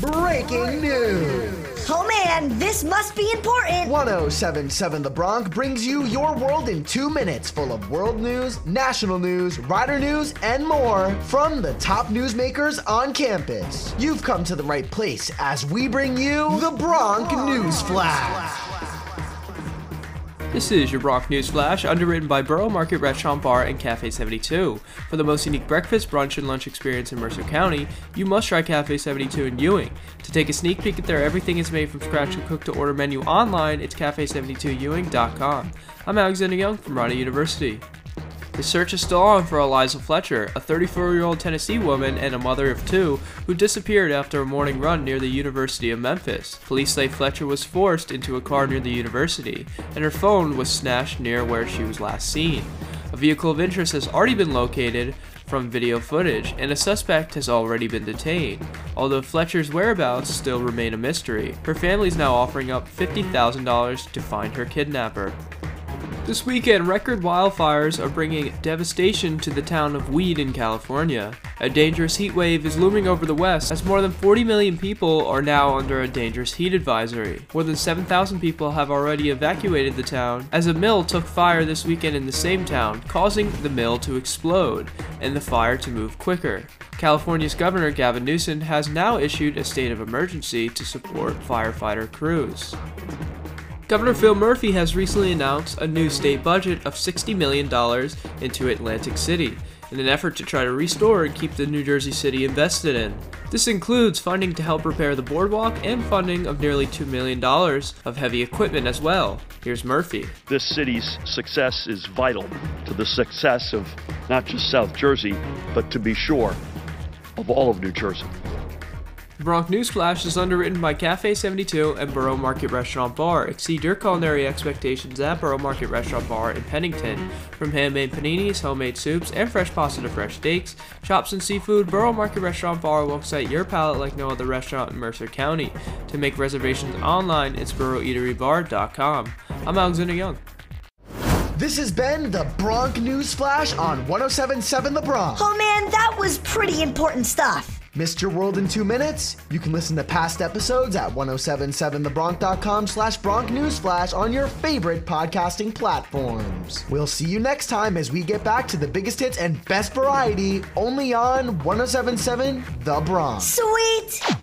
Breaking news. Oh man, this must be important. 1077 The Bronc brings you your world in two minutes, full of world news, national news, rider news, and more from the top newsmakers on campus. You've come to the right place as we bring you the Bronc News Flash. This is your Bronc News Flash, underwritten by Borough Market Restaurant Bar and Cafe 72. For the most unique breakfast, brunch, and lunch experience in Mercer County, you must try Cafe 72 in Ewing. To take a sneak peek at their everything is made from scratch and cooked to order menu online, it's cafe72ewing.com. I'm Alexander Junge from Rider University. The search is still on for Eliza Fletcher, a 34 year old Tennessee woman and a mother of two who disappeared after a morning run near the University of Memphis. Police say Fletcher was forced into a car near the university, and her phone was snatched near where she was last seen. A vehicle of interest has already been located from video footage, and a suspect has already been detained. Although Fletcher's whereabouts still remain a mystery, her family is now offering up $50,000 to find her kidnapper. This weekend, record wildfires are bringing devastation to the town of Weed in California. A dangerous heat wave is looming over the west as more than 40 million people are now under a dangerous heat advisory. More than 7,000 people have already evacuated the town as a mill took fire this weekend in the same town, causing the mill to explode and the fire to move quicker. California's Governor Gavin Newsom has now issued a state of emergency to support firefighter crews. Governor Phil Murphy has recently announced a new state budget of $60 million into Atlantic City in an effort to try to restore and keep the New Jersey city invested in. This includes funding to help repair the boardwalk and funding of nearly $2 million of heavy equipment as well. Here's Murphy. This city's success is vital to the success of not just South Jersey, but to be sure, of all of New Jersey. The Bronc News Flash is underwritten by Cafe 72 and Borough Market Restaurant Bar. Exceed your culinary expectations at Borough Market Restaurant Bar in Pennington. From handmade paninis, homemade soups, and fresh pasta to fresh steaks, chops and seafood, Borough Market Restaurant Bar will excite your palate like no other restaurant in Mercer County. To make reservations online, it's boroughEateryBar.com. I'm Alexander Junge. This has been the Bronc News Flash on 1077 The Bronc. Oh man, that was pretty important stuff. Missed your world in two minutes? You can listen to past episodes at 1077thebronc.com slash Bronc Newsflash on your favorite podcasting platforms. We'll see you next time as we get back to the biggest hits and best variety only on 1077 The Bronc. Sweet.